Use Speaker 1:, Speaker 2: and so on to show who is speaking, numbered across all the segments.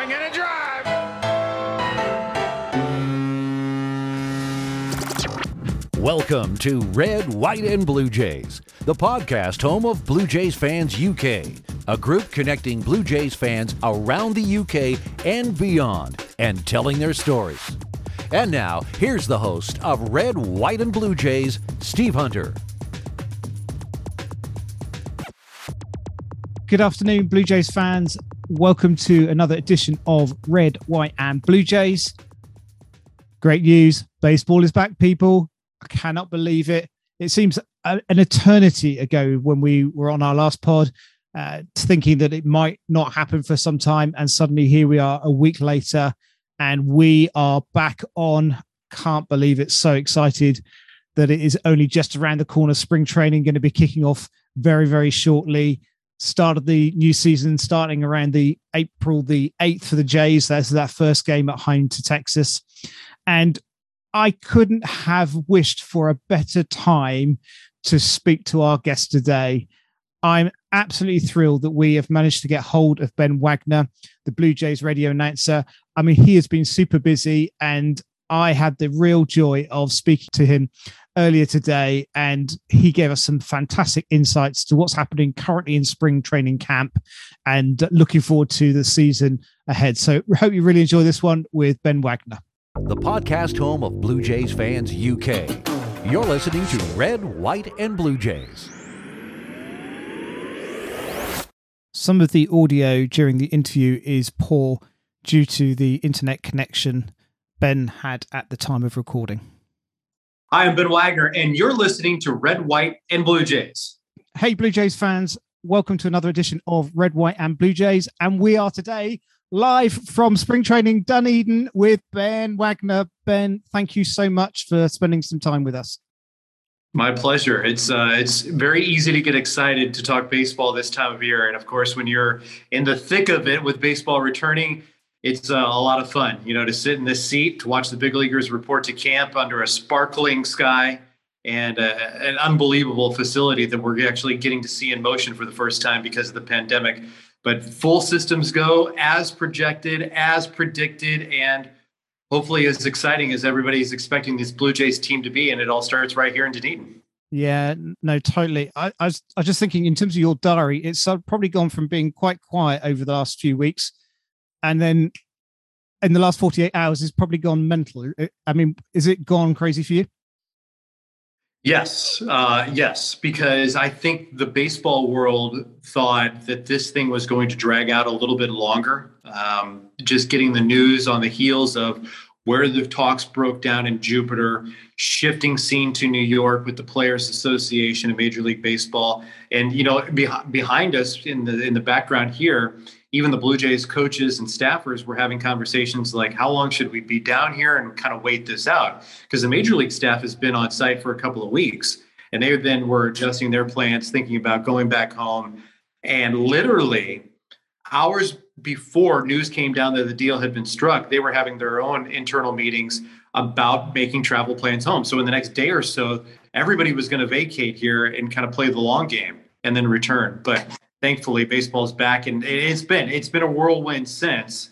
Speaker 1: Swing and a drive.
Speaker 2: Welcome to Red, White, and Blue Jays, the podcast home of Blue Jays Fans UK, a group connecting Blue Jays fans around the UK and beyond and telling their stories. And now, here's the host of Red, White, and Blue Jays, Steve Hunter.
Speaker 3: Good afternoon, Blue Jays fans. Welcome to another edition of Red, White, and Blue Jays. Great news. Baseball is back, people. I cannot believe it. It seems an eternity ago when we were on our last pod, uh, thinking that it might not happen for some time. And suddenly here we are a week later and we are back on. Can't believe it. So excited that it is only just around the corner. Spring training going to be kicking off very, very shortly. Start of the new season starting around the April the 8th for the Jays. That's that first game at home to Texas. And I couldn't have wished for a better time to speak to our guest today. I'm absolutely thrilled that we have managed to get hold of Ben Wagner, the Blue Jays radio announcer. I mean, he has been super busy, and I had the real joy of speaking to him earlier today, and he gave us some fantastic insights to what's happening currently in spring training camp and looking forward to the season ahead. So, hope you really enjoy this one with Ben Wagner
Speaker 2: the podcast home of Blue Jays fans UK. You're listening to Red, White, and Blue Jays.
Speaker 3: Some of the audio during the interview is poor due to the internet connection Ben had at the time of recording.
Speaker 4: Hi, I'm Ben Wagner, and you're listening to Red, White, and Blue Jays.
Speaker 3: Hey, Blue Jays fans, welcome to another edition of Red, White, and Blue Jays. And we are today live from spring training Dunedin with Ben Wagner. Ben, thank you so much for spending some time with us.
Speaker 4: My pleasure. It's uh, it's very easy to get excited to talk baseball this time of year, and of course, when you're in the thick of it with baseball returning, it's uh, a lot of fun. You know, to sit in this seat to watch the big leaguers report to camp under a sparkling sky and uh, an unbelievable facility that we're actually getting to see in motion for the first time because of the pandemic. But full systems go as projected, as predicted, and hopefully as exciting as everybody's expecting this Blue Jays team to be. And it all starts right here in Dunedin.
Speaker 3: Yeah, no, totally. I, I, was, I was just thinking in terms of your diary, it's uh, probably gone from being quite quiet over the last few weeks, and then in the last 48 hours, it's probably gone mental. I mean, is it gone crazy for you?
Speaker 4: Yes, uh, yes, because I think the baseball world thought that this thing was going to drag out a little bit longer. Um, just getting the news on the heels of where the talks broke down in Jupiter, shifting scene to New York with the Players Association of Major League Baseball, and you know, be- behind us in the in the background here even the Blue Jays coaches and staffers were having conversations like, how long should we be down here and kind of wait this out? Because the major league staff has been on site for a couple of weeks and they then were adjusting their plans, thinking about going back home. And literally, hours before news came down that the deal had been struck, they were having their own internal meetings about making travel plans home. So in the next day or so, everybody was going to vacate here and kind of play the long game and then return. But thankfully baseball's back and it's been it's been a whirlwind since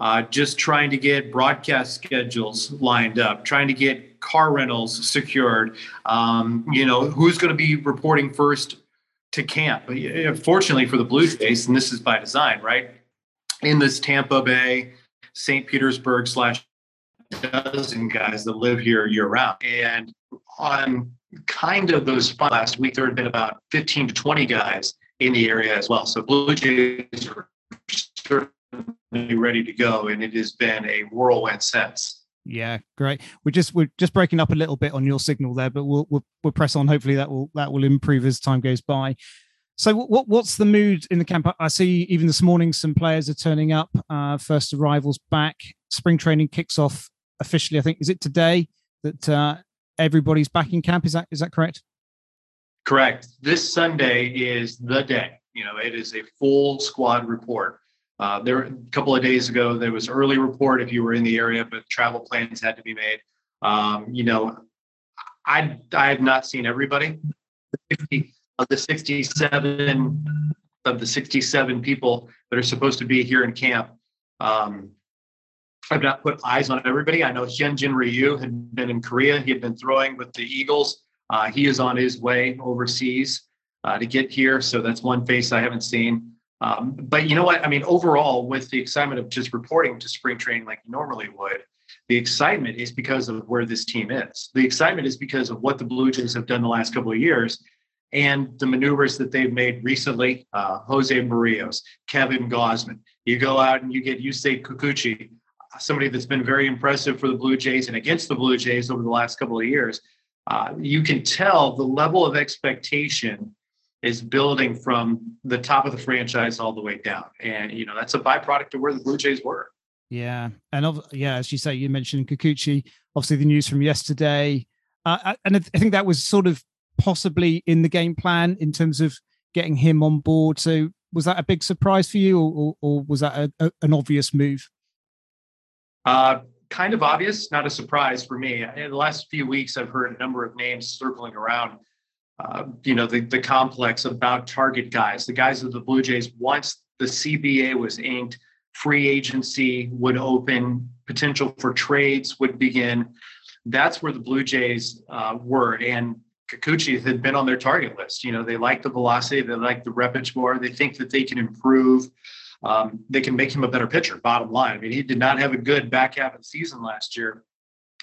Speaker 4: uh, just trying to get broadcast schedules lined up trying to get car rentals secured. Um, you know who's going to be reporting first to camp? Fortunately for the blue jays and this is by design right? In this tampa bay st petersburg slash dozen guys that live here year round and on kind of those last week there had been about 15 to 20 guys in the area as well. So Blue Jays are certainly ready to go, and it has been a whirlwind since.
Speaker 3: Yeah, great. We're just we're just breaking up a little bit on your signal there, but we'll we'll, we'll press on. Hopefully that will that will improve as time goes by. So what what's the mood in the camp? I see even this morning some players are turning up. Uh, first arrivals back. Spring training kicks off officially. I think is it today that uh, everybody's back in camp. Is that is that correct?
Speaker 4: Correct. This Sunday is the day. You know, it is a full squad report. Uh, there a couple of days ago, there was early report if you were in the area, but travel plans had to be made. Um, you know, I I have not seen everybody. of the 67 of the 67 people that are supposed to be here in camp, Um, I've not put eyes on everybody. I know Hyunjin Ryu had been in Korea. He had been throwing with the Eagles. Uh, he is on his way overseas uh, to get here. So that's one face I haven't seen. Um, but you know what? I mean, overall, with the excitement of just reporting to spring training like you normally would, the excitement is because of where this team is. The excitement is because of what the Blue Jays have done the last couple of years and the maneuvers that they've made recently. Uh, Jose Berrios, Kevin Gausman. You go out and you get Yusei Kikuchi, somebody that's been very impressive for the Blue Jays and against the Blue Jays over the last couple of years. Uh, you can tell the level of expectation is building from the top of the franchise all the way down. And, you know, that's a byproduct of where the Blue Jays were.
Speaker 3: Yeah. And of, yeah, as you say, you mentioned Kikuchi, obviously the news from yesterday. Uh, and I think that was sort of possibly in the game plan in terms of getting him on board. So was that a big surprise for you or, or, or was that a, a, an obvious move?
Speaker 4: Uh, kind of obvious, not a surprise for me. In the last few weeks, I've heard a number of names circling around uh, you know, the, the complex about target guys, the guys of the Blue Jays, once the CBA was inked, free agency would open, potential for trades would begin. That's where the Blue Jays uh, were. And Kikuchi had been on their target list. You know, they like the velocity, they like the repertoire, they think that they can improve. Um, they can make him a better pitcher, bottom line. I mean, he did not have a good back half of the season last year.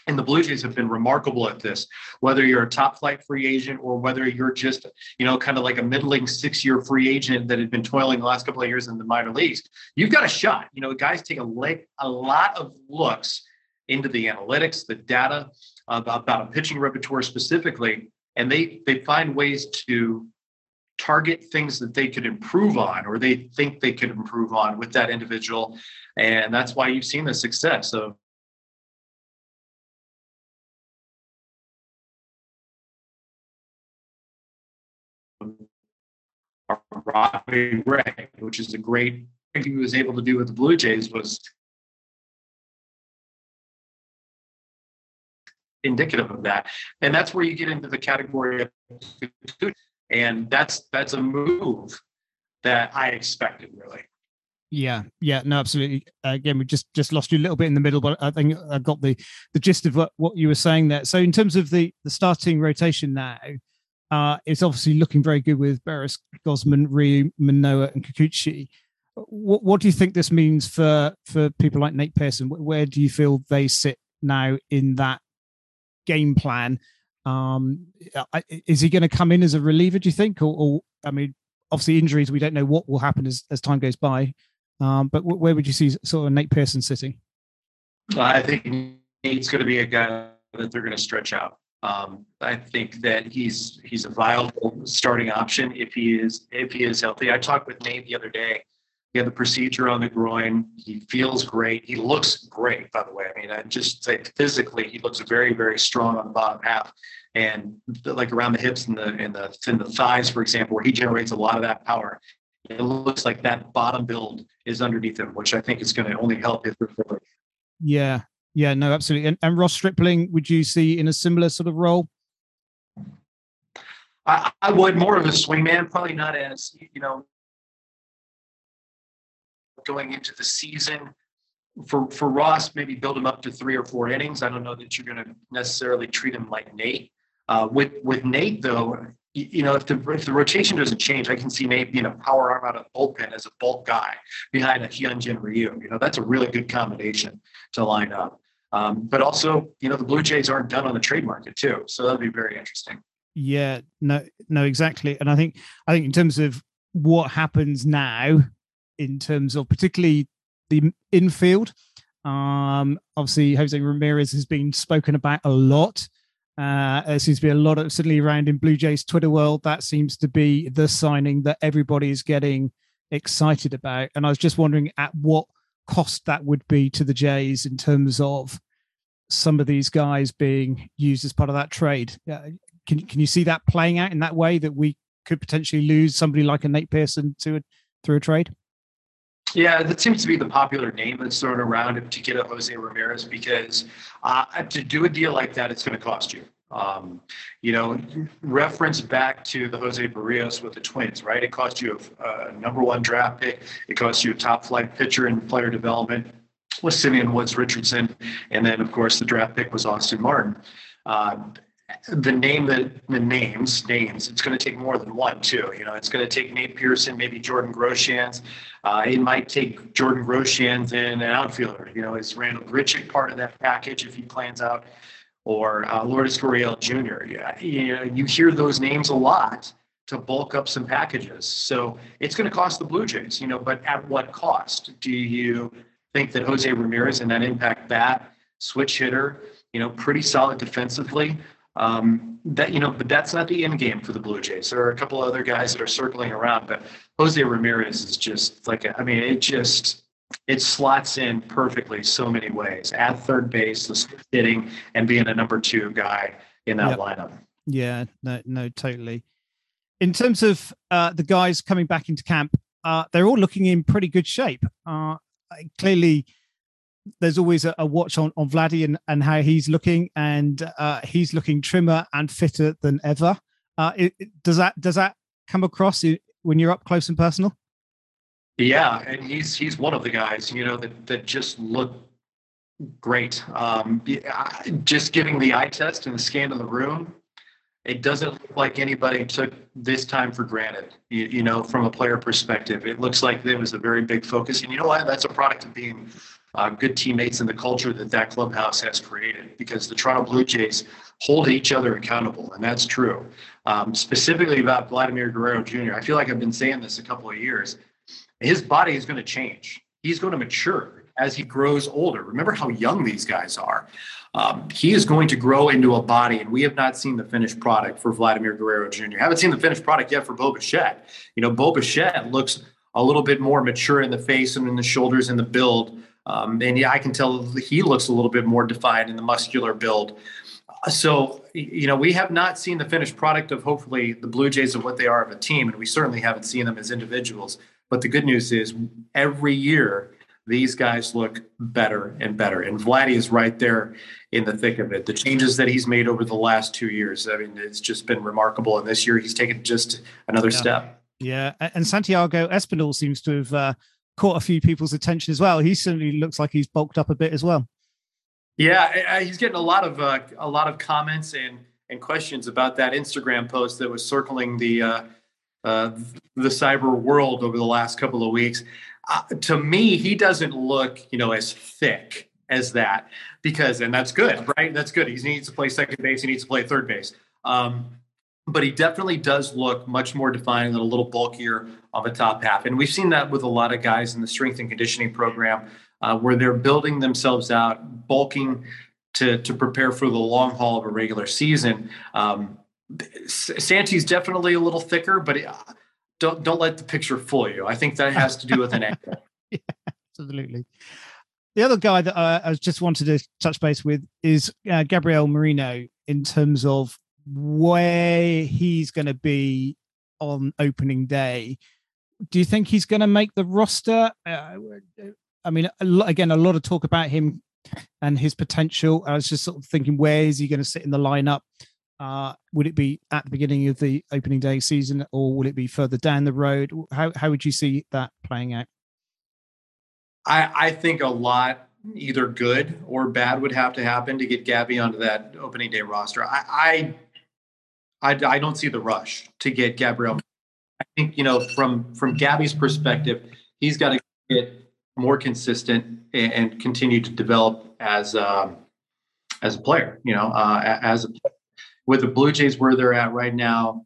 Speaker 4: And the Blue Jays have been remarkable at this, whether you're a top flight free agent or whether you're just, you know, kind of like a middling six year free agent that had been toiling the last couple of years in the minor leagues. You've got a shot. You know, guys take a, a lot of looks into the analytics, the data about, about a pitching repertoire specifically, and they they find ways to target things that they could improve on or they think they could improve on with that individual. And that's why you've seen the success of Robbie Ray, which is a great thing he was able to do with the Blue Jays was indicative of that. And that's where you get into the category of and that's that's a move that I expected really.
Speaker 3: Yeah, yeah, no, absolutely. Uh, again, we just just lost you a little bit in the middle, but I think I got the the gist of what, what you were saying there. So, in terms of the the starting rotation now, uh, it's obviously looking very good with Berrios, Gausman, Ryu, Manoah, and Kikuchi. What, what do you think this means for for people like Nate Pearson? Where do you feel they sit now in that game plan? Um, is he going to come in as a reliever? Do you think, or, or, I mean, obviously injuries, we don't know what will happen as as time goes by. Um, but where would you see sort of Nate Pearson sitting?
Speaker 4: I think Nate's going to be a guy that they're going to stretch out. Um, I think that he's he's a viable starting option if he is if he is healthy. I talked with Nate the other day. He had the procedure on the groin. He feels great. He looks great, by the way. I mean, I just say physically, he looks very very strong on the bottom half, and like around the hips and the and the in the thighs, for example, where he generates a lot of that power. It looks like that bottom build is underneath him, which I think is going to only help his recovery.
Speaker 3: Yeah, yeah, no, absolutely. And, and Ross Stripling, would you see in a similar sort of role?
Speaker 4: I, I would more of a swingman, probably not as you know going into the season. For for Ross, maybe build him up to three or four innings. I don't know that you're going to necessarily treat him like Nate. Uh, with with Nate though, you, you know if the if the rotation doesn't change, I can see Nate being a power arm out of the bullpen as a bulk guy behind a Hyunjin Ryu. You know that's a really good combination to line up. Um, but also, you know, the Blue Jays aren't done on the trade market too, so that'll be very interesting.
Speaker 3: Yeah, no, no, exactly. And I think, I think in terms of what happens now, in terms of particularly the infield, um, obviously Jose Ramirez has been spoken about a lot. Uh, there seems to be a lot of certainly around in Blue Jays Twitter world. That seems to be the signing that everybody is getting excited about. And I was just wondering at what cost that would be to the Jays in terms of some of these guys being used as part of that trade. Uh, can can you see that playing out in that way that we could potentially lose somebody like a Nate Pearson to a, through a trade?
Speaker 4: Yeah, that seems to be the popular name that's thrown around to get a Jose Ramirez because uh, to do a deal like that, it's going to cost you. Um, you know, reference back to the Jose Berrios with the Twins, right? It cost you a, a number one draft pick. It cost you a top flight pitcher in player development with Simeon Woods Richardson, and then of course the draft pick was Austin Martin. Uh, the name that the names names it's going to take more than one too you know it's going to take nate pearson maybe jordan groshans. Uh, it might take jordan groshans and an outfielder you know is randal grichuk part of that package if he plans out? Or uh, lourdes gurriel jr yeah, you, know, you hear those names a lot to bulk up some packages. So it's going to cost the blue jays you know but at what cost? Do you think that jose ramirez and that impact bat switch hitter you know pretty solid defensively um, that you know, but that's not the end game for the Blue Jays. There are a couple other guys that are circling around, but Jose Ramirez is just like I mean, it just it slots in perfectly so many ways at third base, the hitting, and being a number two guy in that yep. lineup.
Speaker 3: Yeah, no, no, totally. In terms of uh, the guys coming back into camp, uh, they're all looking in pretty good shape. Uh, clearly, there's always a, a, watch on on Vladdy and, and how he's looking, and uh, he's looking trimmer and fitter than ever. Uh, it, it, does that does that come across when you're up close and personal?
Speaker 4: Yeah, and he's he's one of the guys you know that that just look great. Um, just giving the eye test and the scan of the room, it doesn't look like anybody took this time for granted. You, you know, from a player perspective, it looks like there was a very big focus, and you know what? That's a product of being uh, good teammates and the culture that that clubhouse has created because the Toronto Blue Jays hold each other accountable, and that's true. Um, specifically about Vladimir Guerrero Jr., I feel like I've been saying this a couple of years. His body is going to change. He's going to mature as he grows older. Remember how young these guys are. Um, he is going to grow into a body, and we have not seen the finished product for Vladimir Guerrero Jr. Haven't seen the finished product yet for Bo Bichette. You know, Bo Bichette looks a little bit more mature in the face and in the shoulders and the build um, and yeah, I can tell he looks a little bit more defined in the muscular build. So, you know, we have not seen the finished product of hopefully the Blue Jays of what they are of a team, and we certainly haven't seen them as individuals. But the good news is every year, these guys look better and better. And Vladdy is right there in the thick of it. The changes that he's made over the last two years, I mean, it's just been remarkable. And this year, he's taken just another
Speaker 3: yeah.
Speaker 4: step.
Speaker 3: Yeah. And Santiago Espinal seems to have uh, caught a few people's attention as well. He certainly looks like he's bulked up a bit as well.
Speaker 4: Yeah, he's getting a lot of uh, a lot of comments and and questions about that Instagram post that was circling the uh, uh, the cyber world over the last couple of weeks. Uh, to me, he doesn't look, you know, as thick as that because, and that's good, right? That's good. He needs to play second base. He needs to play third base. Um, but he definitely does look much more defined and a little bulkier of a top half. And we've seen that with a lot of guys in the strength and conditioning program uh, where they're building themselves out, bulking to, to prepare for the long haul of a regular season. Um, Santi's definitely a little thicker, but uh, don't don't let the picture fool you. I think that has to do with an angle.
Speaker 3: yeah, absolutely. The other guy that uh, I just wanted to touch base with is uh, Gabriel Moreno in terms of where he's going to be on opening day. Do you think he's going to make the roster? Uh, I mean, again, a lot of talk about him and his potential. I was just sort of thinking, where is he going to sit in the lineup? Uh, would it be at the beginning of the opening day season, or will it be further down the road? How how would you see that playing out?
Speaker 4: I, I think a lot either good or bad would have to happen to get Gabby onto that opening day roster. I, I I, I don't see the rush to get Gabriel. I think you know from from Gabby's perspective, he's got to get more consistent and, and continue to develop as um, as a player. You know, uh, as a with the Blue Jays where they're at right now,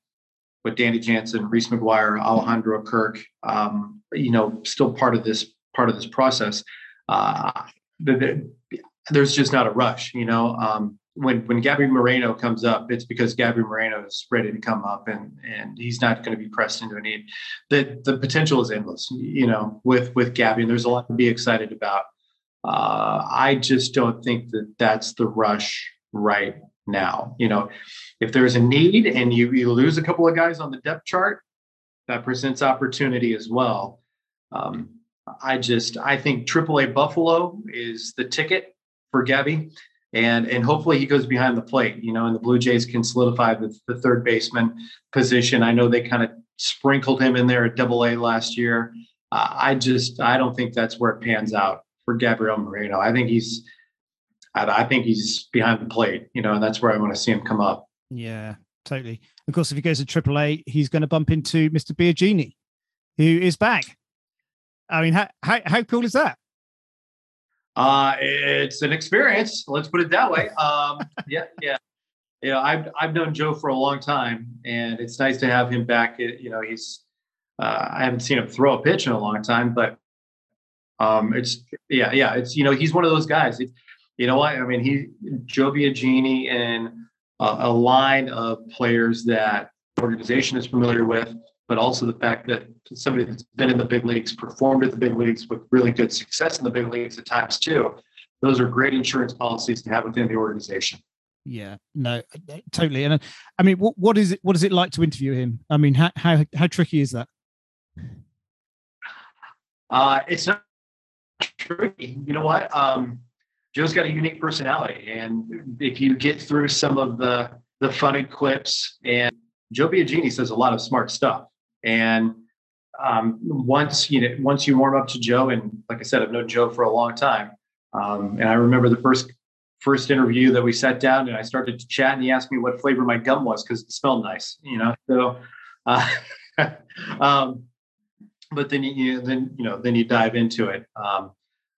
Speaker 4: with Danny Jansen, Reese McGuire, Alejandro Kirk, um, you know, still part of this part of this process. Uh, the, the, there's just not a rush. You know, um, when when Gabby Moreno comes up, it's because Gabby Moreno is ready to come up, and and he's not going to be pressed into a need. The the potential is endless, you know, with with Gabby, and there's a lot to be excited about. Uh, I just don't think that that's the rush right now. You know, if there's a need and you you lose a couple of guys on the depth chart, that presents opportunity as well. Um, I just I think AAA Buffalo is the ticket for Gabby and and hopefully he goes behind the plate. You know, and the Blue Jays can solidify the, the third baseman position. I know they kind of sprinkled him in there at Double A last year. Uh, I just I don't think that's where it pans out for Gabriel Moreno. I think he's I, I think he's behind the plate. You know, and that's where I want to see him come up.
Speaker 3: Yeah, totally. Of course, if he goes to Triple A, he's going to bump into Mr. Biagini, who is back. I mean, how how, how cool is that?
Speaker 4: Uh, it's an experience. Let's put it that way. Um, yeah, yeah. Know, I've I've known Joe for a long time, and it's nice to have him back. You know, he's uh, I haven't seen him throw a pitch in a long time, but um, it's yeah, yeah. It's you know, he's one of those guys. It, you know what? I mean, he Joe Biagini and uh, a line of players that organization is familiar with, but also the fact that somebody that's been in the big leagues, performed at the big leagues with really good success in the big leagues at times too. Those are great insurance policies to have within the organization.
Speaker 3: Yeah, no, totally. And uh, I mean, what, what is it? What is it like to interview him? I mean, how how how tricky is that?
Speaker 4: Uh, it's not tricky. You know what? Um, Joe's got a unique personality, and if you get through some of the the funny clips, and Joe Biagini says a lot of smart stuff. And um, once you know, once you warm up to Joe, and like I said, I've known Joe for a long time. Um, and I remember the first first interview that we sat down, and I started to chat, and he asked me what flavor my gum was because it smelled nice, you know. So, uh, um, but then you then you know then you dive into it. Um,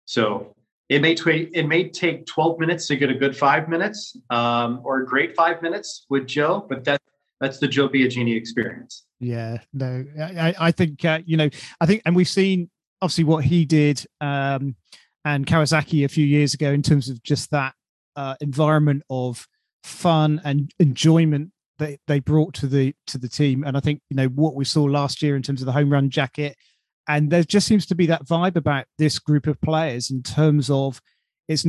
Speaker 4: so it may take it may take 12 minutes to get a good five minutes um, or a great five minutes with Joe, but that that's the Joe Biagini experience.
Speaker 3: Yeah, no, I, I think uh, you know, I think, and we've seen obviously what he did um, and Kawasaki a few years ago in terms of just that uh, environment of fun and enjoyment that they brought to the to the team. And I think you know what we saw last year in terms of the home run jacket, and there just seems to be that vibe about this group of players in terms of it's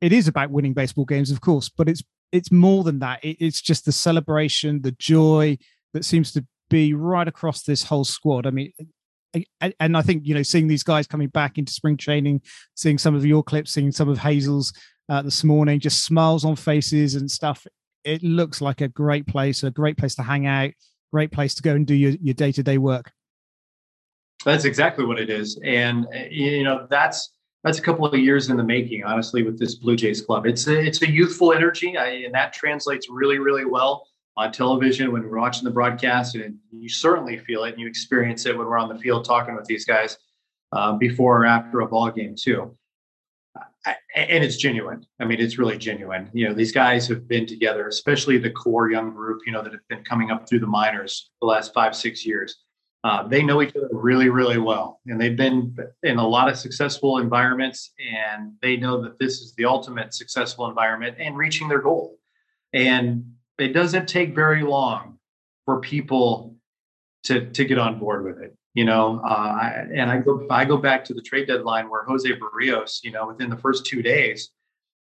Speaker 3: it is about winning baseball games, of course, but it's it's more than that. It, it's just the celebration, the joy that seems to be right across this whole squad. I mean, and I think you know, seeing these guys coming back into spring training, seeing some of your clips, seeing some of Hazel's uh, this morning, just smiles on faces and stuff. It looks like a great place, a great place to hang out, great place to go and do your your day to day work.
Speaker 4: That's exactly what it is, and you know that's that's a couple of years in the making, honestly, with this Blue Jays club. It's a, it's a youthful energy, I, and that translates really, really well on television when we're watching the broadcast, and you certainly feel it and you experience it when we're on the field talking with these guys uh, before or after a ball game too. I, and it's genuine. I mean, it's really genuine. You know, these guys have been together, especially the core young group. You know, that have been coming up through the minors the last five, six years uh, they know each other really, really well, and they've been in a lot of successful environments, and they know that this is the ultimate successful environment and reaching their goal. And it doesn't take very long for people to to get on board with it. You know, uh, and I go I go back to the trade deadline where Jose Berrios, you know, within the first two days,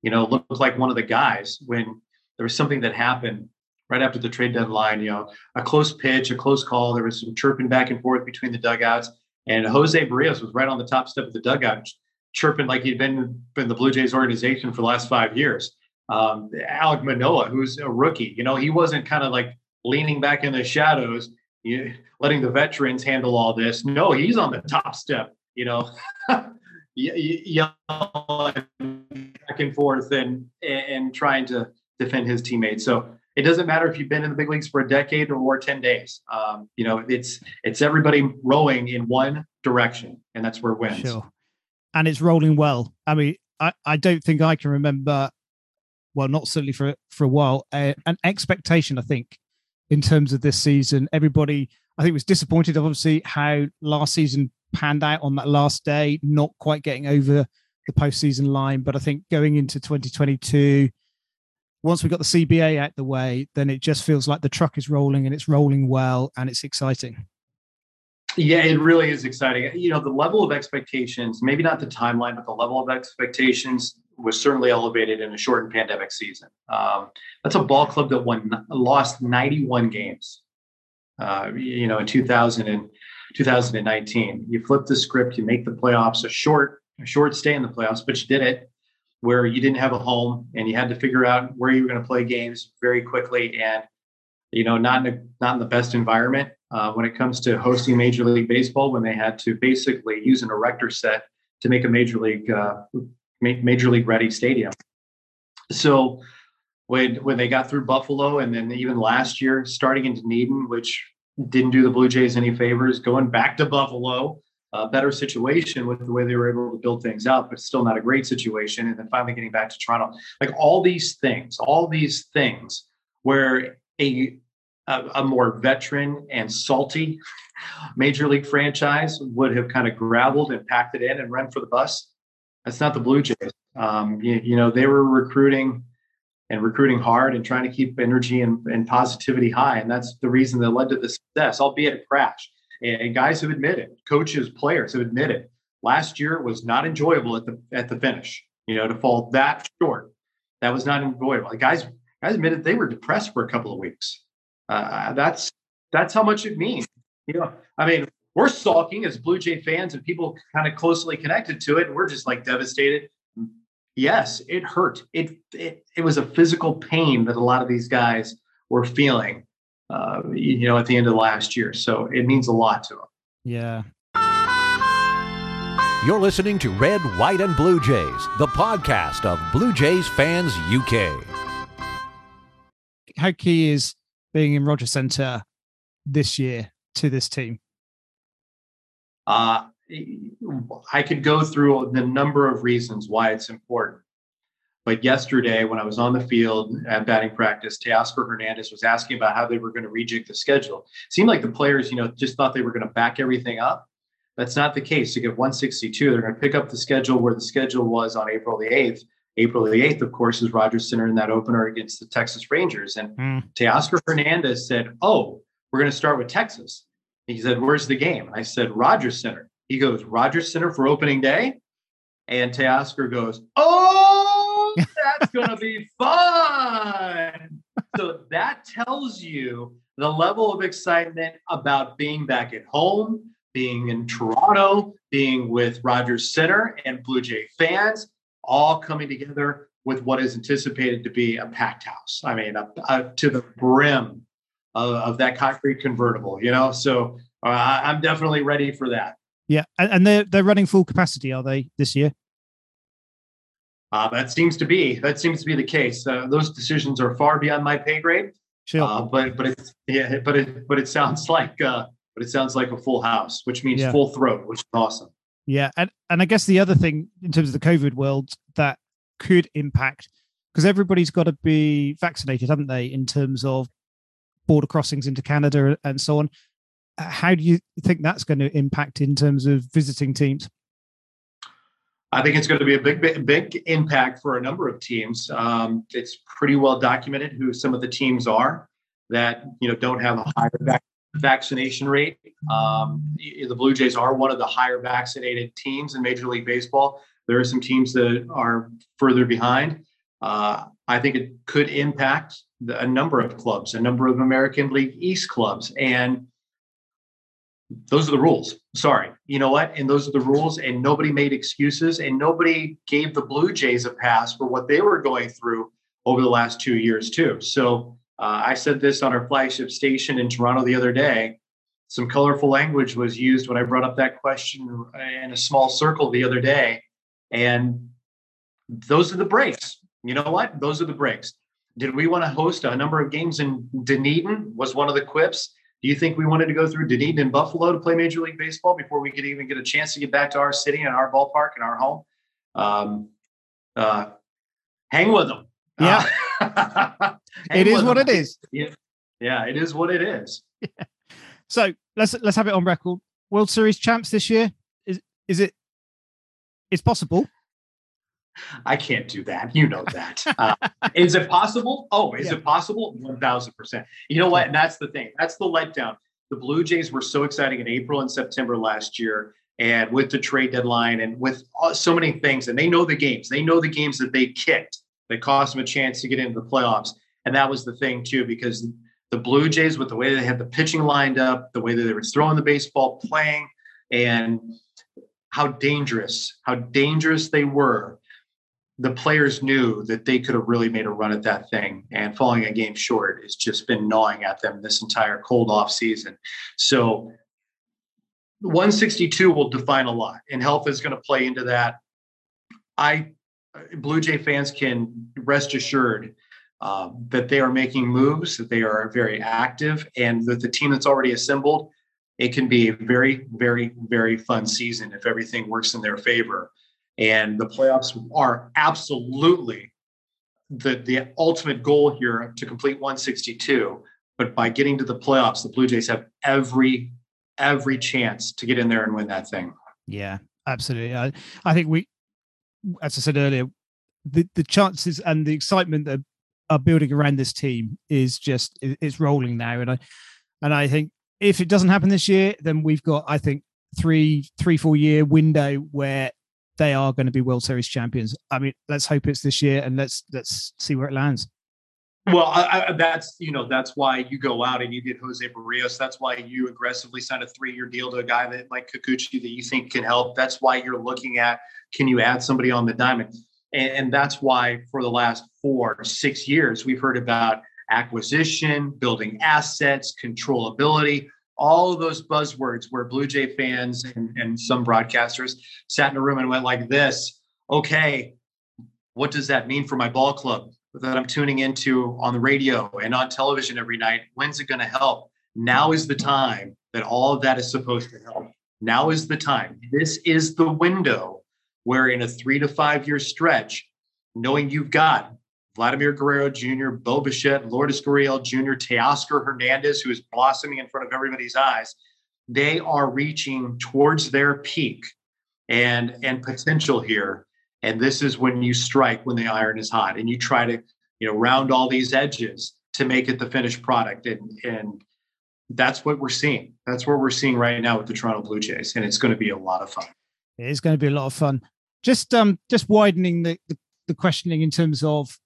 Speaker 4: you know, looked like one of the guys when there was something that happened right after the trade deadline. You know, a close pitch, a close call. There was some chirping back and forth between the dugouts, and Jose Berrios was right on the top step of the dugout, chirping like he'd been in the Blue Jays organization for the last five years. Um, Alek Manoah, who's a rookie, you know, he wasn't kind of like leaning back in the shadows, you, letting the veterans handle all this. No, he's on the top step. You know. yelling back and forth and and trying to defend his teammates. So it doesn't matter if you've been in the big leagues for a decade or 10 days. Um, you know, it's it's everybody rowing in one direction, and that's where wins. Sure.
Speaker 3: And it's rolling well. I mean, I, I don't think I can remember, well, not certainly for for a while, an expectation. I think in terms of this season, everybody I think was disappointed. Obviously, how last season panned out on that last day, not quite getting over the postseason line. But I think going into 2022 once we got the CBA out the way, then it just feels like the truck is rolling and it's rolling well and it's exciting.
Speaker 4: Yeah, it really is exciting. You know, the level of expectations, maybe not the timeline, but the level of expectations was certainly elevated in a shortened pandemic season. Um, that's a ball club that won lost 91 games. Uh, you know, in 2000 and 2019, you flip the script, you make the playoffs, a short, a short stay in the playoffs, but you did it. Where you didn't have a home and you had to figure out where you were going to play games very quickly and you know not in a, not in the best environment uh, when it comes to hosting major league baseball when they had to basically use an erector set to make a major league uh, major league ready stadium. So when when they got through buffalo and then even last year starting in dunedin which didn't do the blue jays any favors going back to buffalo a better situation with the way they were able to build things out, but still not a great situation. And then finally getting back to Toronto, like all these things, all these things where a a, more veteran and salty major league franchise would have kind of graveled and packed it in and run for the bus. That's not the Blue Jays. Um, you, you know, they were recruiting and recruiting hard and trying to keep energy and, and positivity high. And that's the reason that led to the success, albeit a crash and guys have admitted, coaches, players have admitted, last year was not enjoyable at the at the finish. You know, to fall that short, that was not enjoyable. The guys guys admitted they were depressed for a couple of weeks. Uh, that's that's how much it means. You know, I mean, we're sulking as Blue Jay fans and people kind of closely connected to it, we're just like devastated. Yes, it hurt. It it it was a physical pain that a lot of these guys were feeling uh, you know, at the end of last year. So it means a lot to them.
Speaker 3: Yeah.
Speaker 2: You're listening to Red, White, and Blue Jays, the podcast of Blue Jays Fans UK.
Speaker 3: How key is being in Rogers Centre this year to this team?
Speaker 4: Uh, I could go through the number of reasons why it's important. But yesterday, when I was on the field at batting practice, Teoscar Hernandez was asking about how they were going to rejig the schedule. It seemed like the players, you know, just thought they were going to back everything up. That's not the case. To get 162, they're going to pick up the schedule where the schedule was on April the 8th. April the 8th, of course, is Rogers Center in that opener against the Texas Rangers. And mm. Teoscar Hernandez said, Oh, we're going to start with Texas. He said, Where's the game? I said, Rogers Center. He goes, Rogers Center for opening day. And Teoscar goes, Oh, that's going to be fun. So that tells you the level of excitement about being back at home, being in Toronto, being with Rogers Center and Blue Jay fans, all coming together with what is anticipated to be a packed house. I mean, up to the brim of, of, that concrete convertible, you know? So uh, I'm definitely ready for that.
Speaker 3: Yeah. And they're, they're running full capacity, are they, this year?
Speaker 4: Uh, that seems to be that seems to be the case. Uh, those decisions are far beyond my pay grade. Sure. Uh, but but it's yeah, but it but it sounds like uh, but it sounds like a full house, which means yeah. full throat, which is awesome.
Speaker 3: Yeah, and and I guess the other thing in terms of the COVID world that could impact because everybody's got to be vaccinated, haven't they? In terms of border crossings into Canada and so on. How do you think that's going to impact in terms of visiting teams?
Speaker 4: I think it's going to be a big, big, impact for a number of teams. Um, it's pretty well documented who some of the teams are that you know don't have a higher vac- vaccination rate. Um, the Blue Jays are one of the higher vaccinated teams in Major League Baseball. There are some teams that are further behind. Uh, I think it could impact the, a number of clubs, a number of American League East clubs, and those are the rules. Sorry. You know what? And those are the rules. And nobody made excuses and nobody gave the Blue Jays a pass for what they were going through over the last two years, too. So uh, I said this on our flagship station in Toronto the other day. Some colorful language was used when I brought up that question in a small circle the other day. And those are the breaks. You know what? Those are the breaks. Did we want to host a number of games in Dunedin? Was one of the quips. Do you think we wanted to go through Dunedin and Buffalo to play Major League Baseball before we could even get a chance to get back to our city and our ballpark and our home? Um, uh, hang with them.
Speaker 3: Yeah, uh, it is what them. it is.
Speaker 4: Yeah. yeah, it is what it is.
Speaker 3: Yeah. So let's let's have it on record. World Series champs this year is is it? It's possible.
Speaker 4: I can't do that. You know that. Uh, is it possible? Oh, is yeah. it possible? 1000%. You know what? And that's the thing. That's the letdown. The Blue Jays were so exciting in April and September last year. And with the trade deadline and with so many things, and they know the games, they know the games that they kicked that cost them a chance to get into the playoffs. And that was the thing, too, because the Blue Jays, with the way they had the pitching lined up, the way that they were throwing the baseball, playing, and how dangerous, how dangerous they were the players knew that they could have really made a run at that thing and falling a game short has just been gnawing at them this entire cold off season. So 162 will define a lot and health is going to play into that. I blue jay fans can rest assured uh, that they are making moves that they are very active and that the team that's already assembled it can be a very very very fun season if everything works in their favor and the playoffs are absolutely the, the ultimate goal here to complete 162. But by getting to the playoffs, the Blue Jays have every every chance to get in there and win that thing.
Speaker 3: Yeah, absolutely. I, I think we, as I said earlier, the, the chances and the excitement that are building around this team is just it's rolling now. And I and I think if it doesn't happen this year, then we've got I think three three four year window where they are going to be World Series champions. I mean, let's hope it's this year, and let's let's see where it lands.
Speaker 4: Well, I, I, that's you know that's why you go out and you get Jose Berrios. That's why you aggressively sign a three-year deal to a guy that like Kikuchi that you think can help. That's why you're looking at can you add somebody on the diamond, and, and that's why for the last four six years we've heard about acquisition, building assets, controllability all of those buzzwords where Blue Jay fans and, and some broadcasters sat in a room and went like this, okay, what does that mean for my ball club that I'm tuning into on the radio and on television every night? When's it going to help? Now is the time that all of that is supposed to help. Now is the time. This is the window where, in a three to five year stretch, knowing you've got Vladimir Guerrero Jr., Bo Bichette, Lourdes Gurriel Jr., Teoscar Hernandez, who is blossoming in front of everybody's eyes. They are reaching towards their peak and and potential here. And this is when you strike when the iron is hot and you try to, you know, round all these edges to make it the finished product. And and that's what we're seeing. That's what we're seeing right now with the Toronto Blue Jays. And it's going to be a lot of fun.
Speaker 3: It is going to be a lot of fun. Just um just widening the, the, the questioning in terms of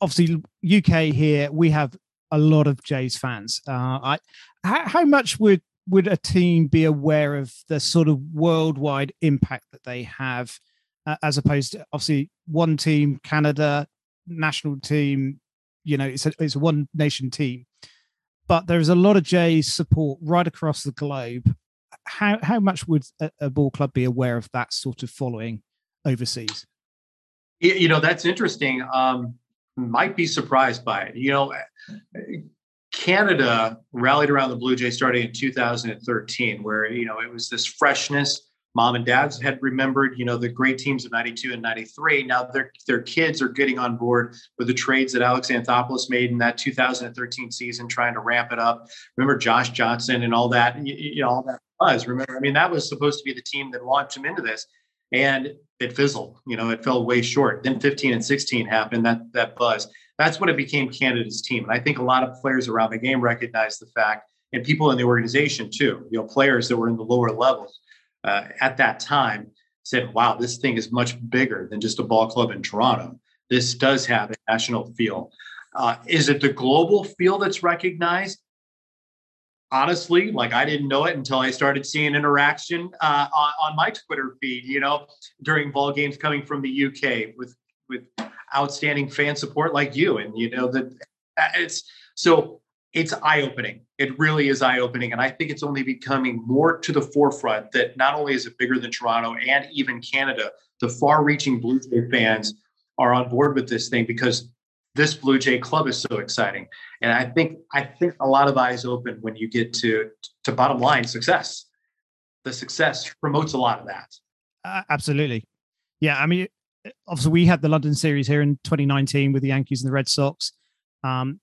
Speaker 3: obviously UK here we have a lot of Jays fans. Uh, I, how, how much would would a team be aware of the sort of worldwide impact that they have, uh, as opposed to obviously one team, Canada national team, you know, it's a it's a one nation team, but there is a lot of Jays support right across the globe. How how much would a, a ball club be aware of that sort of following overseas?
Speaker 4: You know, that's interesting. Um, might be surprised by it. You know, Canada rallied around the Blue Jays starting in 2013, where you know it was this freshness. Mom and dads had remembered, you know, the great teams of '92 and '93. Now their their kids are getting on board with the trades that Alex Anthopoulos made in that 2013 season, trying to ramp it up. Remember Josh Johnson and all that, you, you know, all that buzz. Remember, I mean, that was supposed to be the team that launched him into this and it fizzled. You know, it fell way short. Then 15 and 16 happened. That that buzz. That's when it became Canada's team. And I think a lot of players around the game recognized the fact, and people in the organization too. You know, players that were in the lower levels uh, at that time said, "Wow, this thing is much bigger than just a ball club in Toronto. This does have a national feel." Uh, is it the global feel that's recognized? Honestly, like I didn't know it until I started seeing interaction uh, on, on my Twitter feed, you know, during ball games coming from the UK with with outstanding fan support like you. And you know that uh, it's so it's eye opening. It really is eye opening, and I think it's only becoming more to the forefront that not only is it bigger than Toronto and even Canada, the far-reaching Blue Jay fans are on board with this thing because this Blue Jay club is so exciting. And I think I think a lot of eyes open when you get to to bottom line success. The success promotes a lot of that.
Speaker 3: Uh, absolutely. Yeah, I mean obviously we had the London series here in 2019 with the Yankees and the Red Sox. Um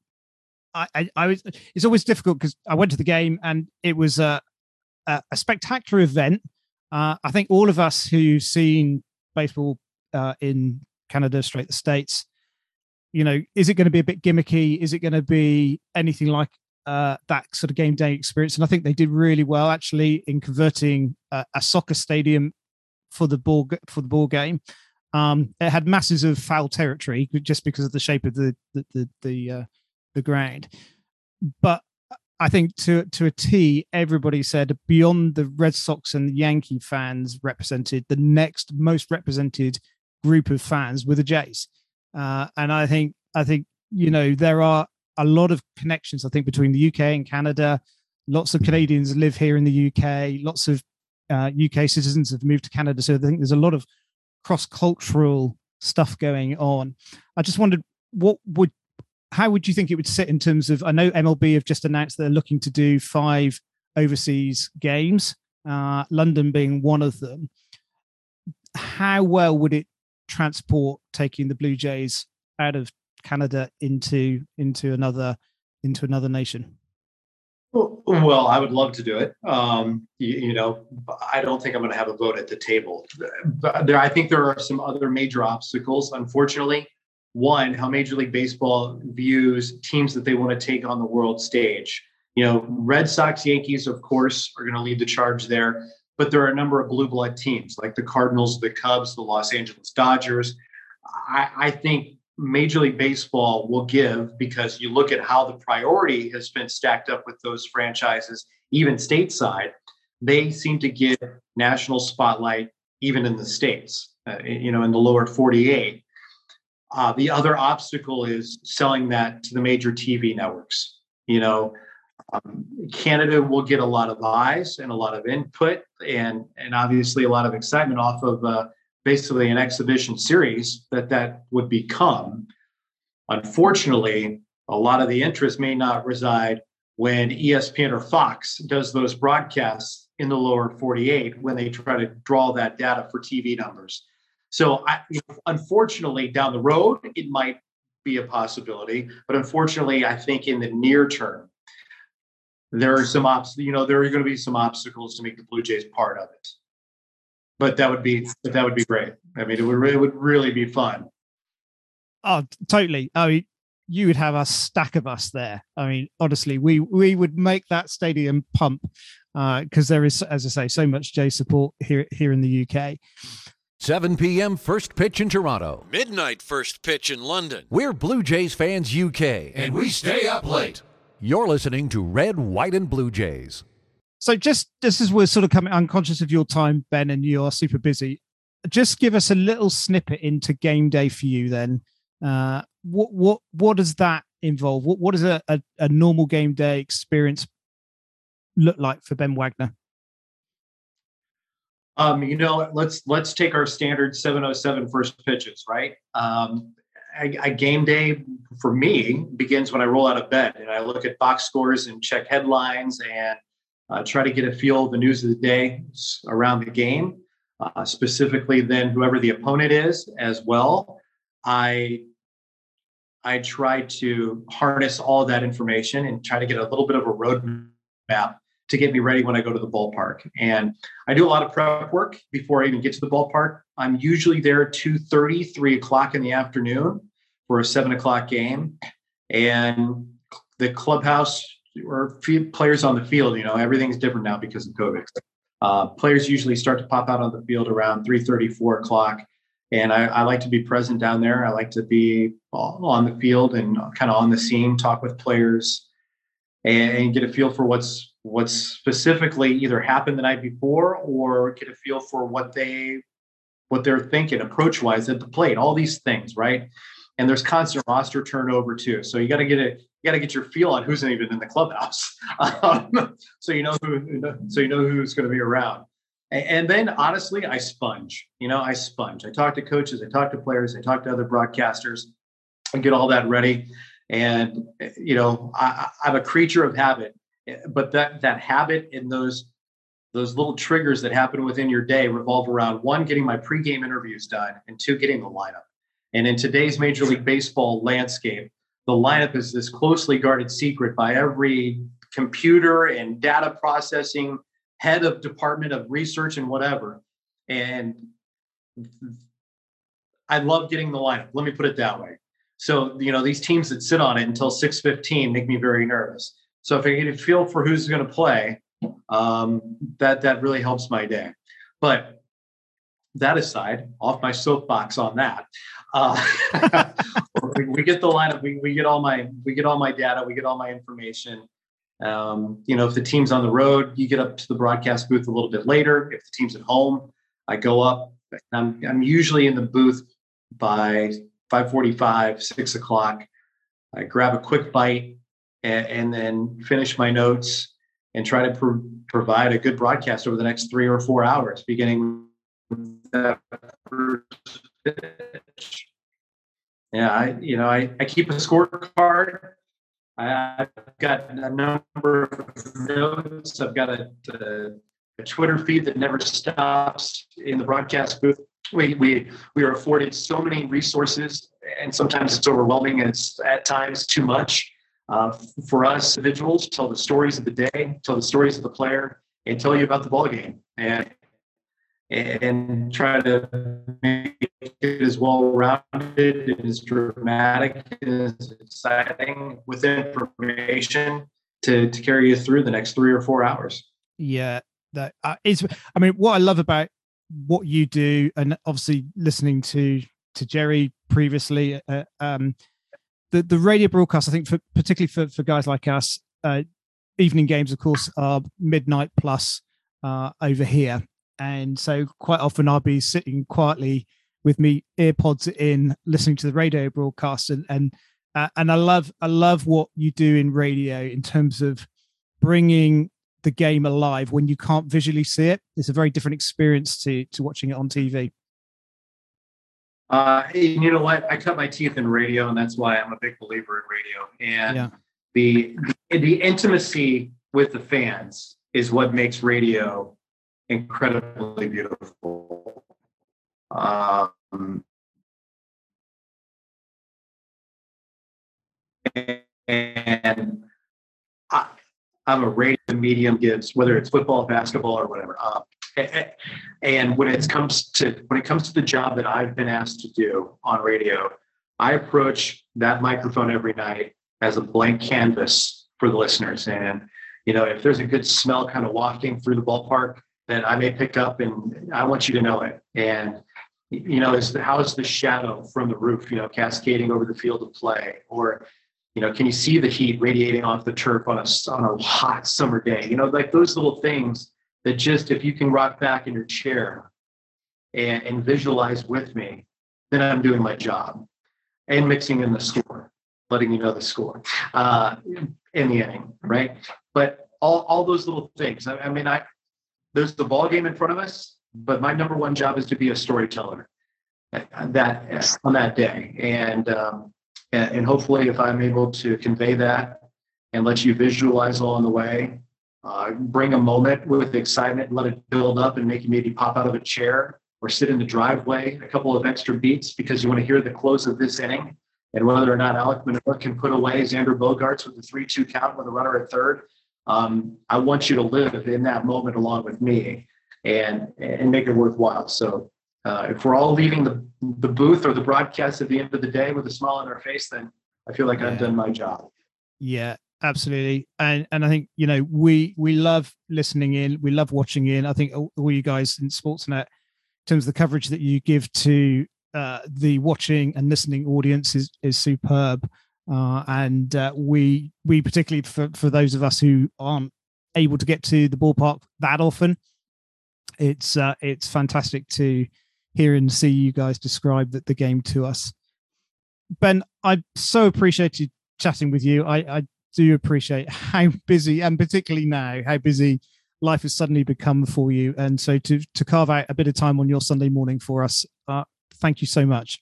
Speaker 3: I I, I was it's always difficult because I went to the game and it was a a, a spectacular event. Uh, I think all of us who've seen baseball uh, in Canada, straight the States, you know, is it going to be a bit gimmicky? Is it going to be anything like uh, that sort of game day experience? And I think they did really well actually in converting a, a soccer stadium for the ball for the ball game. Um, it had masses of foul territory just because of the shape of the the the the, uh, the ground, but I think to to a T, everybody said beyond the Red Sox and the Yankee fans represented, the next most represented group of fans were the Jays. Uh, and I think I think you know there are a lot of connections. I think between the UK and Canada. Lots of Canadians live here in the UK. Lots of uh, UK citizens have moved to Canada, so I think there's a lot of cross cultural stuff going on. I just wondered what would how would you think it would sit in terms of? I know MLB have just announced they're looking to do five overseas games, uh, London being one of them. How well would it transport taking the Blue Jays out of Canada into into another into another nation?
Speaker 4: Well, I would love to do it. Um, you, you, know, I don't think I'm going to have a vote at the table. But there, I think there are some other major obstacles. Unfortunately, one, how Major League Baseball views teams that they want to take on the world stage. You know, Red Sox, Yankees, of course, are going to lead the charge there. But there are a number of blue blood teams like the Cardinals, the Cubs, the Los Angeles Dodgers. I, I think Major League Baseball will give because you look at how the priority has been stacked up with those franchises, even stateside, they seem to get national spotlight even in the states, uh, you know, in the lower 48. Uh, the other obstacle is selling that to the major TV networks. You know, um, Canada will get a lot of eyes and a lot of input, and and obviously a lot of excitement off of uh, basically an exhibition series that that would become. Unfortunately, a lot of the interest may not reside when ESPN or Fox does those broadcasts in the lower 48 when they try to draw that data for TV numbers. So, I, unfortunately, down the road, it might be a possibility, but unfortunately, I think in the near term, there are some obs. You know, there are going to be some obstacles to make the Blue Jays part of it. But that would be but that would be great. I mean, it would it would really be fun.
Speaker 3: Oh, totally. I mean, you would have a stack of us there. I mean, honestly, we we would make that stadium pump because uh, there is, as I say, so much J support here here in the UK.
Speaker 2: 7 p.m. first pitch in Toronto.
Speaker 1: Midnight first pitch in London.
Speaker 2: We're Blue Jays fans UK.
Speaker 1: And we stay up late.
Speaker 2: You're listening to Red, White, and Blue Jays.
Speaker 3: So just this is we're sort of coming unconscious of your time, Ben, and you are super busy. Just give us a little snippet into game day for you then. Uh, what what what does that involve? What what does a, a, a normal game day experience look like for Ben Wagner?
Speaker 4: Um, you know, let's let's take our standard 707 first pitches, right? Um, a, a, game day for me begins when I roll out of bed and I look at box scores and check headlines and uh, try to get a feel of the news of the day around the game, uh, specifically then whoever the opponent is as well. I I try to harness all that information and try to get a little bit of a roadmap to get me ready when I go to the ballpark. And I do a lot of prep work before I even get to the ballpark. I'm usually there 2.30, 3 o'clock in the afternoon for a 7 o'clock game. And the clubhouse or players on the field, you know, everything's different now because of COVID. Uh, players usually start to pop out on the field around 3.30, 4 o'clock. And I, I like to be present down there. I like to be on the field and kind of on the scene, talk with players, and get a feel for what's what's specifically either happened the night before or get a feel for what they what they're thinking approach wise at the plate all these things right and there's constant roster turnover too. So you got to get it you got to get your feel on who's even in the clubhouse. Um, so you know who so you know who's going to be around. And then honestly i sponge you know i sponge. I talk to coaches i talk to players i talk to other broadcasters and get all that ready. And you know I, i'm a creature of habit but that that habit and those those little triggers that happen within your day revolve around one getting my pregame interviews done and two getting the lineup and in today's major league baseball landscape the lineup is this closely guarded secret by every computer and data processing head of department of research and whatever. And i love getting the lineup let me put it that way. So you know these teams that sit on it until 6.15 make me very nervous. So if I get a feel for who's going to play, um, that that really helps my day. But that aside, off my soapbox on that, uh, we, we, get the lineup. We, we get all my we get all my data. We get all my information. Um, you know, if the team's on the road, you get up to the broadcast booth a little bit later. If the team's at home, I go up I'm I'm usually in the booth by 5:45, six o'clock. I grab a quick bite and, and then finish my notes and try to pro- provide a good broadcast over the next three or four hours, beginning with that first pitch. Yeah, I you know I, I keep a scorecard. I've got a number of notes. I've got a, a, a Twitter feed that never stops in the broadcast booth. We we we are afforded so many resources, and sometimes it's overwhelming, and it's at times too much uh, for us individuals. To tell the stories of the day, tell the stories of the player, and tell you about the ball game, and and try to make it as well rounded and as dramatic and as exciting with information to, to carry you through the next three or four hours.
Speaker 3: Yeah, that uh, is. I mean, what I love about what you do, and obviously listening to to Jerry previously, uh, um, the the radio broadcast. I think, for particularly for for guys like us, uh, evening games, of course, are midnight plus uh, over here, and so quite often I'll be sitting quietly with me earpods in, listening to the radio broadcast, and and uh, and I love I love what you do in radio in terms of bringing the game alive when you can't visually see it. It's a very different experience to to watching it on TV.
Speaker 4: Uh, you know what? I cut my teeth in radio, and that's why I'm a big believer in radio. And yeah. the, the the intimacy with the fans is what makes radio incredibly beautiful. Um, and I, I'm a radio medium gives, whether it's football, basketball, or whatever. Uh, and when it comes to when it comes to the job that I've been asked to do on radio, I approach that microphone every night as a blank canvas for the listeners. And you know, if there's a good smell kind of wafting through the ballpark, that I may pick up, and I want you to know it. And you know, is the, how is the shadow from the roof, you know, cascading over the field of play, or you know, can you see the heat radiating off the turf on a on a hot summer day? You know, like those little things that just if you can rock back in your chair and, and visualize with me, then I'm doing my job. And mixing in the score, letting you know the score uh, in the inning, right? But all, all those little things. I, I mean, I there's the ball game in front of us, but my number one job is to be a storyteller that on that day, and um, and hopefully, if I'm able to convey that and let you visualize along the way, uh, bring a moment with excitement, let it build up, and make you maybe pop out of a chair or sit in the driveway a couple of extra beats because you want to hear the close of this inning and whether or not Alec Manoah can put away Xander Bogaerts with a 3 2 count with a runner at third um, I want you to live in that moment along with me and and make it worthwhile. So uh, if we're all leaving the the booth or the broadcast at the end of the day with a smile on our face, then I feel like yeah. I've done my job.
Speaker 3: Yeah, absolutely. And and I think you know we we love listening in, we love watching in. I think all you guys in Sportsnet, in terms of the coverage that you give to uh, the watching and listening audience is is superb. Uh, and uh, we we particularly for, for those of us who aren't able to get to the ballpark that often, it's uh, it's fantastic to hear and see you guys describe the, the game to us. Ben, I so appreciated chatting with you. I, I do appreciate how busy, and particularly now, how busy life has suddenly become for you. And so to to carve out a bit of time on your Sunday morning for us, uh, thank you so much.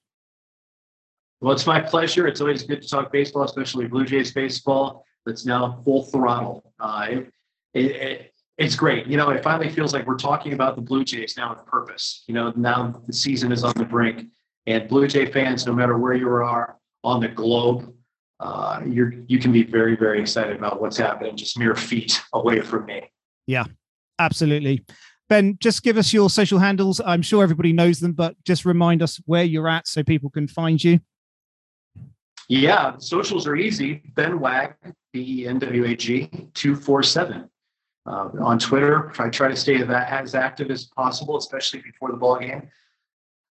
Speaker 4: Well, it's my pleasure. It's always good to talk baseball, especially Blue Jays baseball that's now full throttle. Uh, it, it, it, it's great. You know, it finally feels like we're talking about the Blue Jays now with purpose. You know, now the season is on the brink, and Blue Jay fans, no matter where you are on the globe, uh, you're you can be very very excited about what's happening just mere feet away from me.
Speaker 3: Yeah, absolutely. Ben, just give us your social handles. I'm sure everybody knows them, but just remind us where you're at so people can find you.
Speaker 4: Yeah, socials are easy. Ben Wag, B E N W A G, 247. Uh, on Twitter, I try to stay as active as possible, especially before the ball game.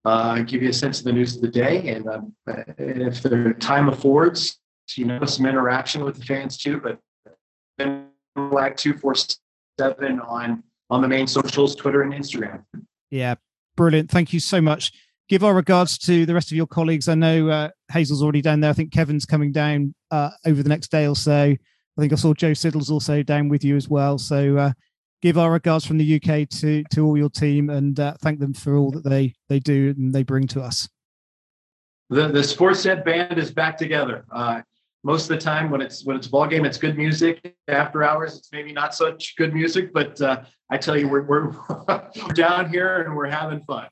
Speaker 4: Uh, give you a sense of the news of the day, and, um, if the time affords, you know, some interaction with the fans too. But Ben Wag two four seven on on the main socials, Twitter and Instagram.
Speaker 3: Yeah, Brilliant. Thank you so much. Give our regards to the rest of your colleagues. I know uh, Hazel's already down there. I think Kevin's coming down uh, over the next day or so. I think I saw Joe Siddall's also down with you as well. So uh, give our regards from the UK to to all your team and uh, thank them for all that they they do and they bring to us.
Speaker 4: The the Sportsnet band is back together. Uh, most of the time, when it's when it's ball game, it's good music. After hours, it's maybe not such good music. But uh, I tell you, we're we're down here and we're having fun.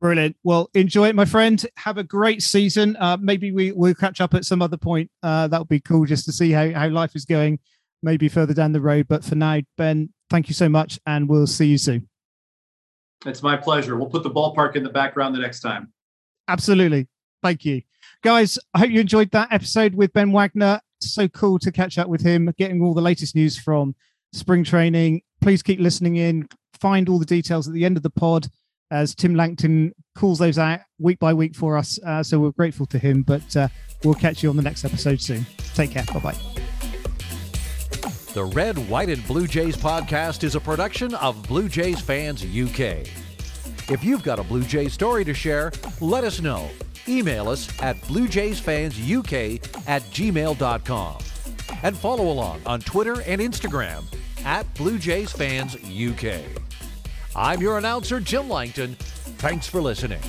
Speaker 3: Brilliant. Well, enjoy it, my friend. Have a great season. Uh, maybe we we'll catch up at some other point. Uh, that would be cool just to see how, how life is going, maybe further down the road. But for now, Ben, thank you so much, and we'll see you soon.
Speaker 4: It's my pleasure. We'll put the ballpark in the background the next time.
Speaker 3: Absolutely. Thank you. Guys, I hope you enjoyed that episode with Ben Wagner. So cool to catch up with him, getting all the latest news from spring training. Please keep listening in. Find all the details at the end of the pod as Tim Langton calls those out week by week for us. Uh, so we're grateful to him, but uh, we'll catch you on the next episode soon. Take care. Bye bye.
Speaker 2: The Red, White, and Blue Jays podcast is a production of Blue Jays Fans UK. If you've got a Blue Jays story to share, let us know. Email us at bluejaysfansuk at gmail.com. And follow along on Twitter and Instagram at Blue Jays Fans UK. I'm your announcer, Jim Langton. Thanks for listening.